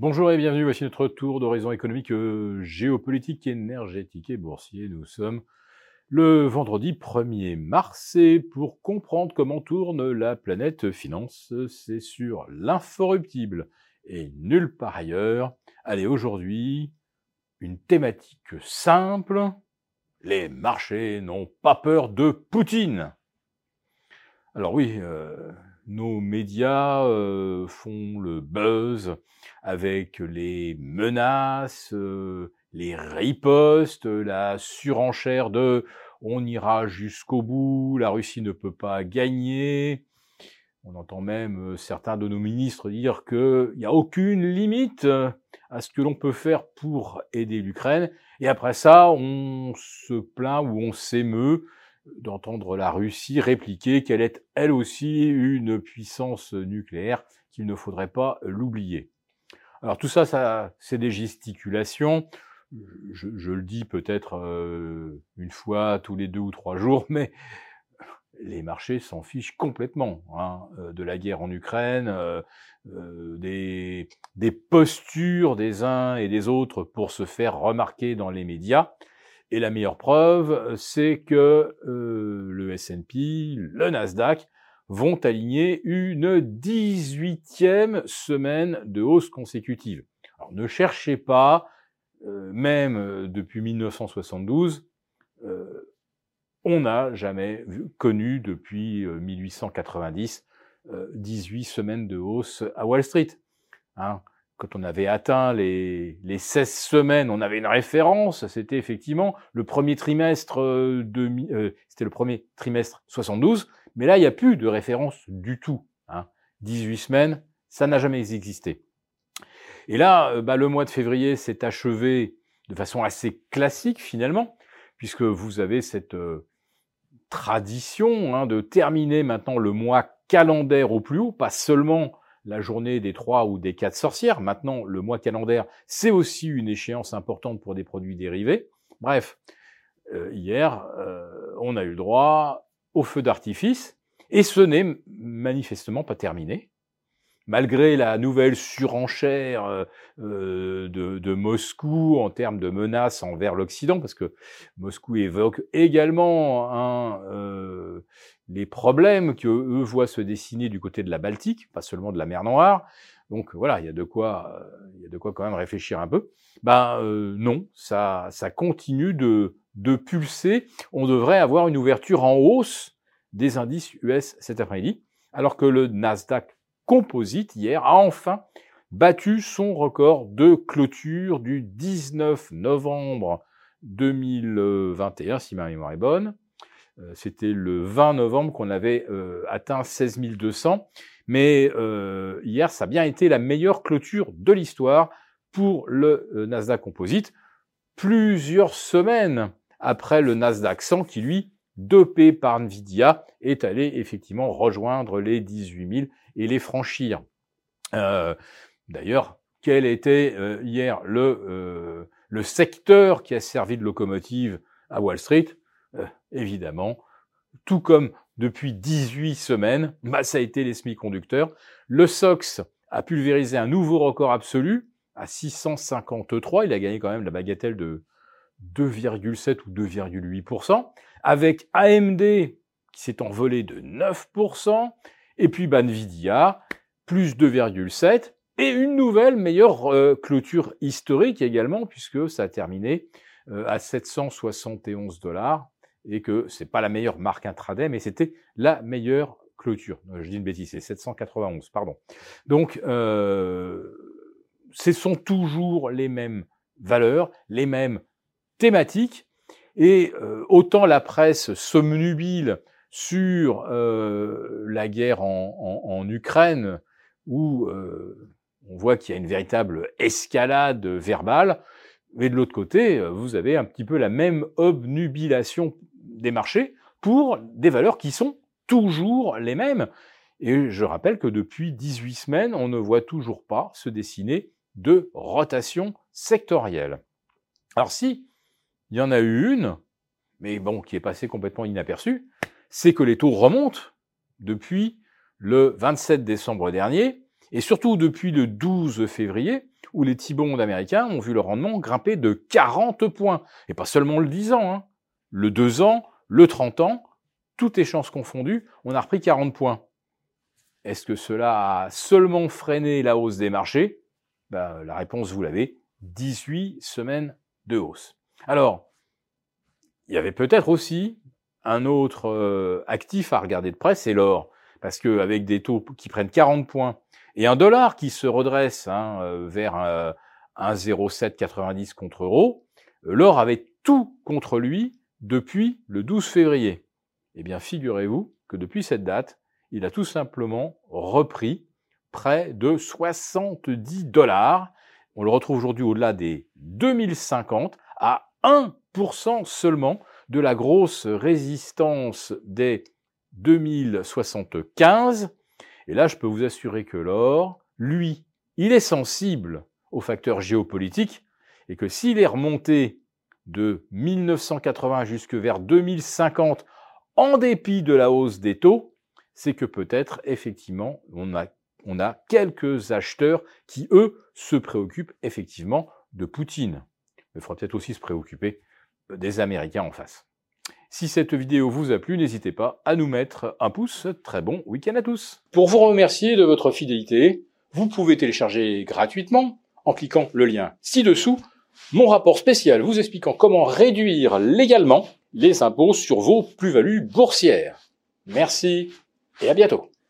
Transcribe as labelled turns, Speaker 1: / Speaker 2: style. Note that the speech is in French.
Speaker 1: Bonjour et bienvenue, voici notre tour d'horizon économique, euh, géopolitique, énergétique et boursier. Nous sommes le vendredi 1er mars et pour comprendre comment tourne la planète finance, c'est sur l'inforruptible et nulle part ailleurs. Allez, aujourd'hui, une thématique simple. Les marchés n'ont pas peur de Poutine. Alors oui, euh, nos médias euh, font le buzz avec les menaces, euh, les ripostes, la surenchère de on ira jusqu'au bout, la Russie ne peut pas gagner. On entend même euh, certains de nos ministres dire qu'il n'y a aucune limite à ce que l'on peut faire pour aider l'Ukraine. Et après ça, on se plaint ou on s'émeut d'entendre la Russie répliquer qu'elle est elle aussi une puissance nucléaire, qu'il ne faudrait pas l'oublier. Alors tout ça, c'est des gesticulations. Je, le dis peut-être euh, une fois tous les deux ou trois jours, mais les marchés s'en fichent complètement hein, euh, de la guerre en Ukraine, euh, des, des postures des uns et des autres pour se faire remarquer dans les médias. Et la meilleure preuve, c'est que euh, le S&P, le Nasdaq vont aligner une 18e semaine de hausse consécutive. Alors ne cherchez pas, euh, même euh, depuis 1972, on n'a jamais connu depuis 1890 18 semaines de hausse à Wall Street. Hein quand on avait atteint les, les 16 semaines, on avait une référence, c'était effectivement le premier trimestre de, euh, c'était le premier trimestre 72, mais là il n'y a plus de référence du tout. Hein. 18 semaines, ça n'a jamais existé. Et là, euh, bah, le mois de février s'est achevé de façon assez classique finalement, puisque vous avez cette euh, tradition hein, de terminer maintenant le mois calendaire au plus haut, pas seulement la journée des trois ou des quatre sorcières. Maintenant, le mois calendaire, c'est aussi une échéance importante pour des produits dérivés. Bref, euh, hier, euh, on a eu droit au feu d'artifice, et ce n'est manifestement pas terminé. Malgré la nouvelle surenchère euh, de, de, Moscou en termes de menaces envers l'Occident, parce que Moscou évoque également un, les problèmes que eux voient se dessiner du côté de la Baltique, pas seulement de la mer Noire. Donc voilà, il y a de quoi, euh, il y a de quoi quand même réfléchir un peu. Ben euh, non, ça, ça continue de, de pulser. On devrait avoir une ouverture en hausse des indices US cet après-midi, alors que le Nasdaq Composite hier a enfin battu son record de clôture du 19 novembre 2021, si ma mémoire est bonne. Euh, c'était le 20 novembre qu'on avait euh, atteint 16 200. Mais euh, hier, ça a bien été la meilleure clôture de l'histoire pour le Nasdaq Composite, plusieurs semaines après le Nasdaq 100 qui, lui, dopé par Nvidia, est allé effectivement rejoindre les 18 000 et les franchir. Euh, D'ailleurs, quel était hier le, le secteur qui a servi de locomotive à Wall Street? Euh, évidemment, tout comme depuis 18 semaines, bah, ça a été les semi-conducteurs. Le SOX a pulvérisé un nouveau record absolu à 653. Il a gagné quand même la bagatelle de 2,7 ou 2,8%. Avec AMD qui s'est envolé de 9%. Et puis bah, Nvidia, plus 2,7%. Et une nouvelle meilleure euh, clôture historique également, puisque ça a terminé euh, à 771 dollars et que c'est pas la meilleure marque intraday, mais c'était la meilleure clôture. Je dis une bêtise, c'est 791, pardon. Donc, euh, ce sont toujours les mêmes valeurs, les mêmes thématiques, et euh, autant la presse somnubile sur euh, la guerre en Ukraine, où euh, on voit qu'il y a une véritable escalade verbale, mais de l'autre côté, vous avez un petit peu la même obnubilation des marchés pour des valeurs qui sont toujours les mêmes. Et je rappelle que depuis 18 semaines, on ne voit toujours pas se dessiner de rotation sectorielle. Alors si il y en a eu une, mais bon, qui est passée complètement inaperçue, c'est que les taux remontent depuis le 27 décembre dernier Et surtout depuis le 12 février, où les T-bonds américains ont vu le rendement grimper de 40 points. Et pas seulement le 10 ans, hein. le 2 ans, le 30 ans, toutes les chances confondues, on a repris 40 points. Est-ce que cela a seulement freiné la hausse des marchés? Ben, La réponse, vous l'avez, 18 semaines de hausse. Alors, il y avait peut-être aussi un autre euh, actif à regarder de près, c'est l'or. Parce qu'avec des taux qui prennent 40 points et un dollar qui se redresse hein, euh, vers un, 1,0790 contre euro, l'or avait tout contre lui depuis le 12 février. Eh bien, figurez-vous que depuis cette date, il a tout simplement repris près de 70 dollars. On le retrouve aujourd'hui au-delà des 2050 à 1% seulement de la grosse résistance des 2075. Et là, je peux vous assurer que l'or, lui, il est sensible aux facteurs géopolitiques et que s'il est remonté de 1980 jusque vers 2050 en dépit de la hausse des taux, c'est que peut-être effectivement on a, on a quelques acheteurs qui, eux, se préoccupent effectivement de Poutine. Il faudra peut-être aussi se préoccuper des Américains en face. Si cette vidéo vous a plu, n'hésitez pas à nous mettre un pouce. Très bon week-end à tous. Pour vous remercier de votre fidélité, vous pouvez télécharger gratuitement en cliquant le lien ci-dessous mon rapport spécial vous expliquant comment réduire légalement les impôts sur vos plus-values boursières. Merci et à bientôt.